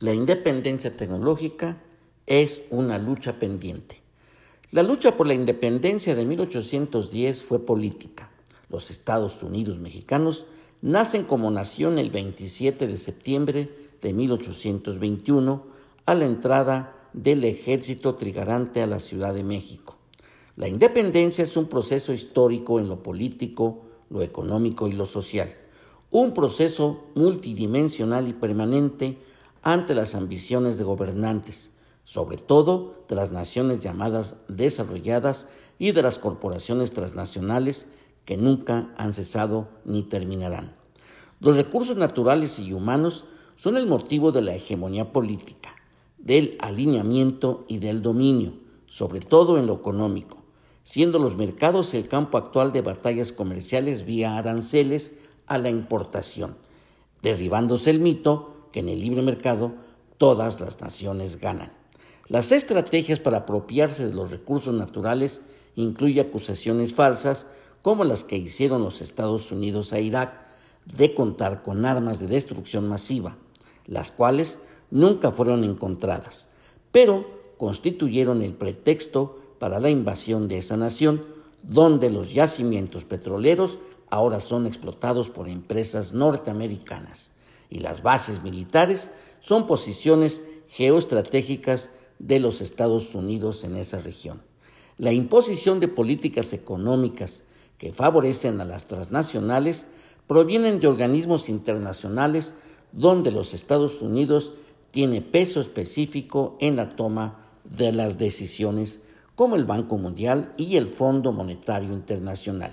La independencia tecnológica es una lucha pendiente. La lucha por la independencia de 1810 fue política. Los Estados Unidos mexicanos nacen como nación el 27 de septiembre de 1821 a la entrada del ejército trigarante a la Ciudad de México. La independencia es un proceso histórico en lo político, lo económico y lo social, un proceso multidimensional y permanente ante las ambiciones de gobernantes, sobre todo de las naciones llamadas desarrolladas y de las corporaciones transnacionales que nunca han cesado ni terminarán. Los recursos naturales y humanos son el motivo de la hegemonía política, del alineamiento y del dominio, sobre todo en lo económico, siendo los mercados el campo actual de batallas comerciales vía aranceles a la importación, derribándose el mito que en el libre mercado todas las naciones ganan. Las estrategias para apropiarse de los recursos naturales incluyen acusaciones falsas como las que hicieron los Estados Unidos a Irak de contar con armas de destrucción masiva, las cuales nunca fueron encontradas, pero constituyeron el pretexto para la invasión de esa nación, donde los yacimientos petroleros ahora son explotados por empresas norteamericanas y las bases militares son posiciones geoestratégicas de los Estados Unidos en esa región. La imposición de políticas económicas que favorecen a las transnacionales provienen de organismos internacionales donde los Estados Unidos tiene peso específico en la toma de las decisiones como el Banco Mundial y el Fondo Monetario Internacional.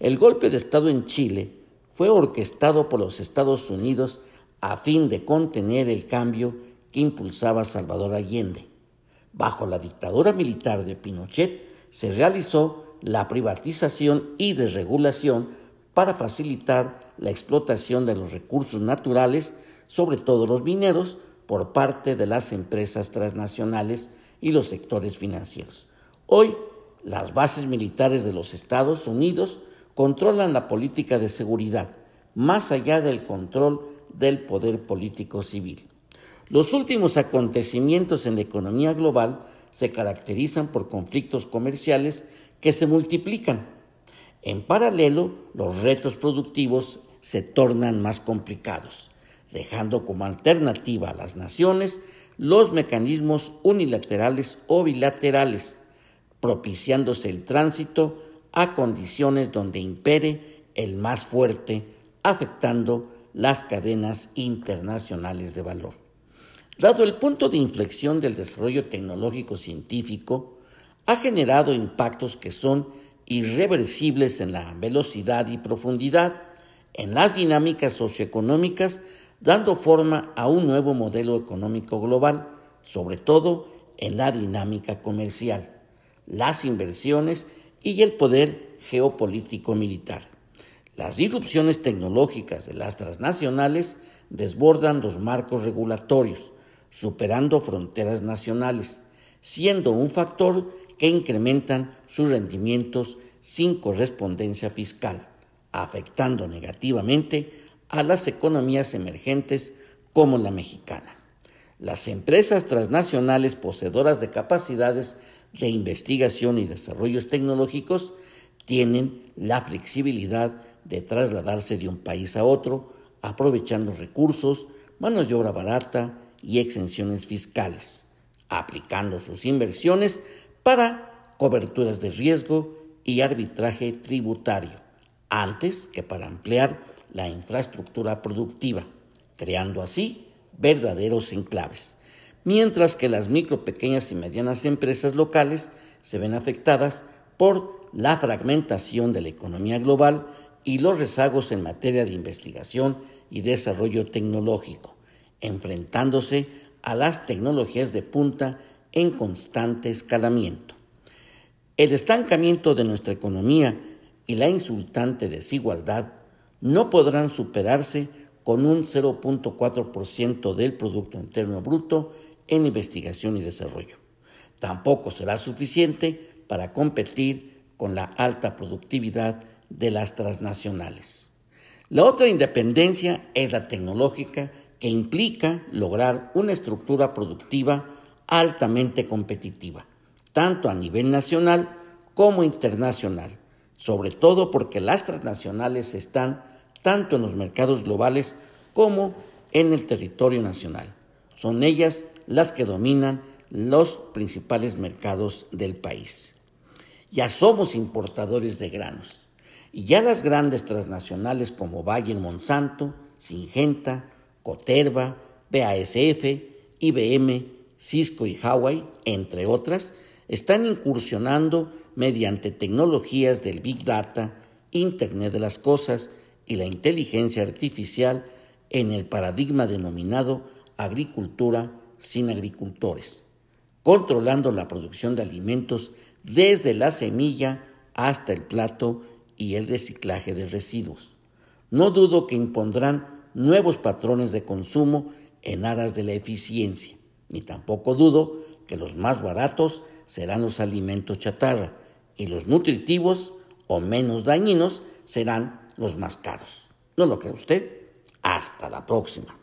El golpe de Estado en Chile fue orquestado por los Estados Unidos a fin de contener el cambio que impulsaba Salvador Allende. Bajo la dictadura militar de Pinochet se realizó la privatización y desregulación para facilitar la explotación de los recursos naturales, sobre todo los mineros, por parte de las empresas transnacionales y los sectores financieros. Hoy, las bases militares de los Estados Unidos controlan la política de seguridad, más allá del control del poder político civil. Los últimos acontecimientos en la economía global se caracterizan por conflictos comerciales que se multiplican. En paralelo, los retos productivos se tornan más complicados, dejando como alternativa a las naciones los mecanismos unilaterales o bilaterales, propiciándose el tránsito a condiciones donde impere el más fuerte, afectando las cadenas internacionales de valor. Dado el punto de inflexión del desarrollo tecnológico científico, ha generado impactos que son irreversibles en la velocidad y profundidad, en las dinámicas socioeconómicas, dando forma a un nuevo modelo económico global, sobre todo en la dinámica comercial, las inversiones y el poder geopolítico militar. Las disrupciones tecnológicas de las transnacionales desbordan los marcos regulatorios, superando fronteras nacionales, siendo un factor que incrementan sus rendimientos sin correspondencia fiscal, afectando negativamente a las economías emergentes como la mexicana. Las empresas transnacionales poseedoras de capacidades de investigación y desarrollos tecnológicos tienen la flexibilidad de trasladarse de un país a otro, aprovechando recursos, manos de obra barata, y exenciones fiscales, aplicando sus inversiones para coberturas de riesgo y arbitraje tributario, antes que para ampliar la infraestructura productiva, creando así verdaderos enclaves, mientras que las micro, pequeñas y medianas empresas locales se ven afectadas por la fragmentación de la economía global y los rezagos en materia de investigación y desarrollo tecnológico enfrentándose a las tecnologías de punta en constante escalamiento. El estancamiento de nuestra economía y la insultante desigualdad no podrán superarse con un 0.4% del Producto Interno Bruto en investigación y desarrollo. Tampoco será suficiente para competir con la alta productividad de las transnacionales. La otra independencia es la tecnológica que implica lograr una estructura productiva altamente competitiva, tanto a nivel nacional como internacional, sobre todo porque las transnacionales están tanto en los mercados globales como en el territorio nacional. Son ellas las que dominan los principales mercados del país. Ya somos importadores de granos y ya las grandes transnacionales como Bayer Monsanto, Singenta, Coterva, BASF, IBM, Cisco y Huawei, entre otras, están incursionando mediante tecnologías del Big Data, Internet de las Cosas y la inteligencia artificial en el paradigma denominado agricultura sin agricultores, controlando la producción de alimentos desde la semilla hasta el plato y el reciclaje de residuos. No dudo que impondrán nuevos patrones de consumo en aras de la eficiencia, ni tampoco dudo que los más baratos serán los alimentos chatarra y los nutritivos o menos dañinos serán los más caros. ¿No lo cree usted? Hasta la próxima.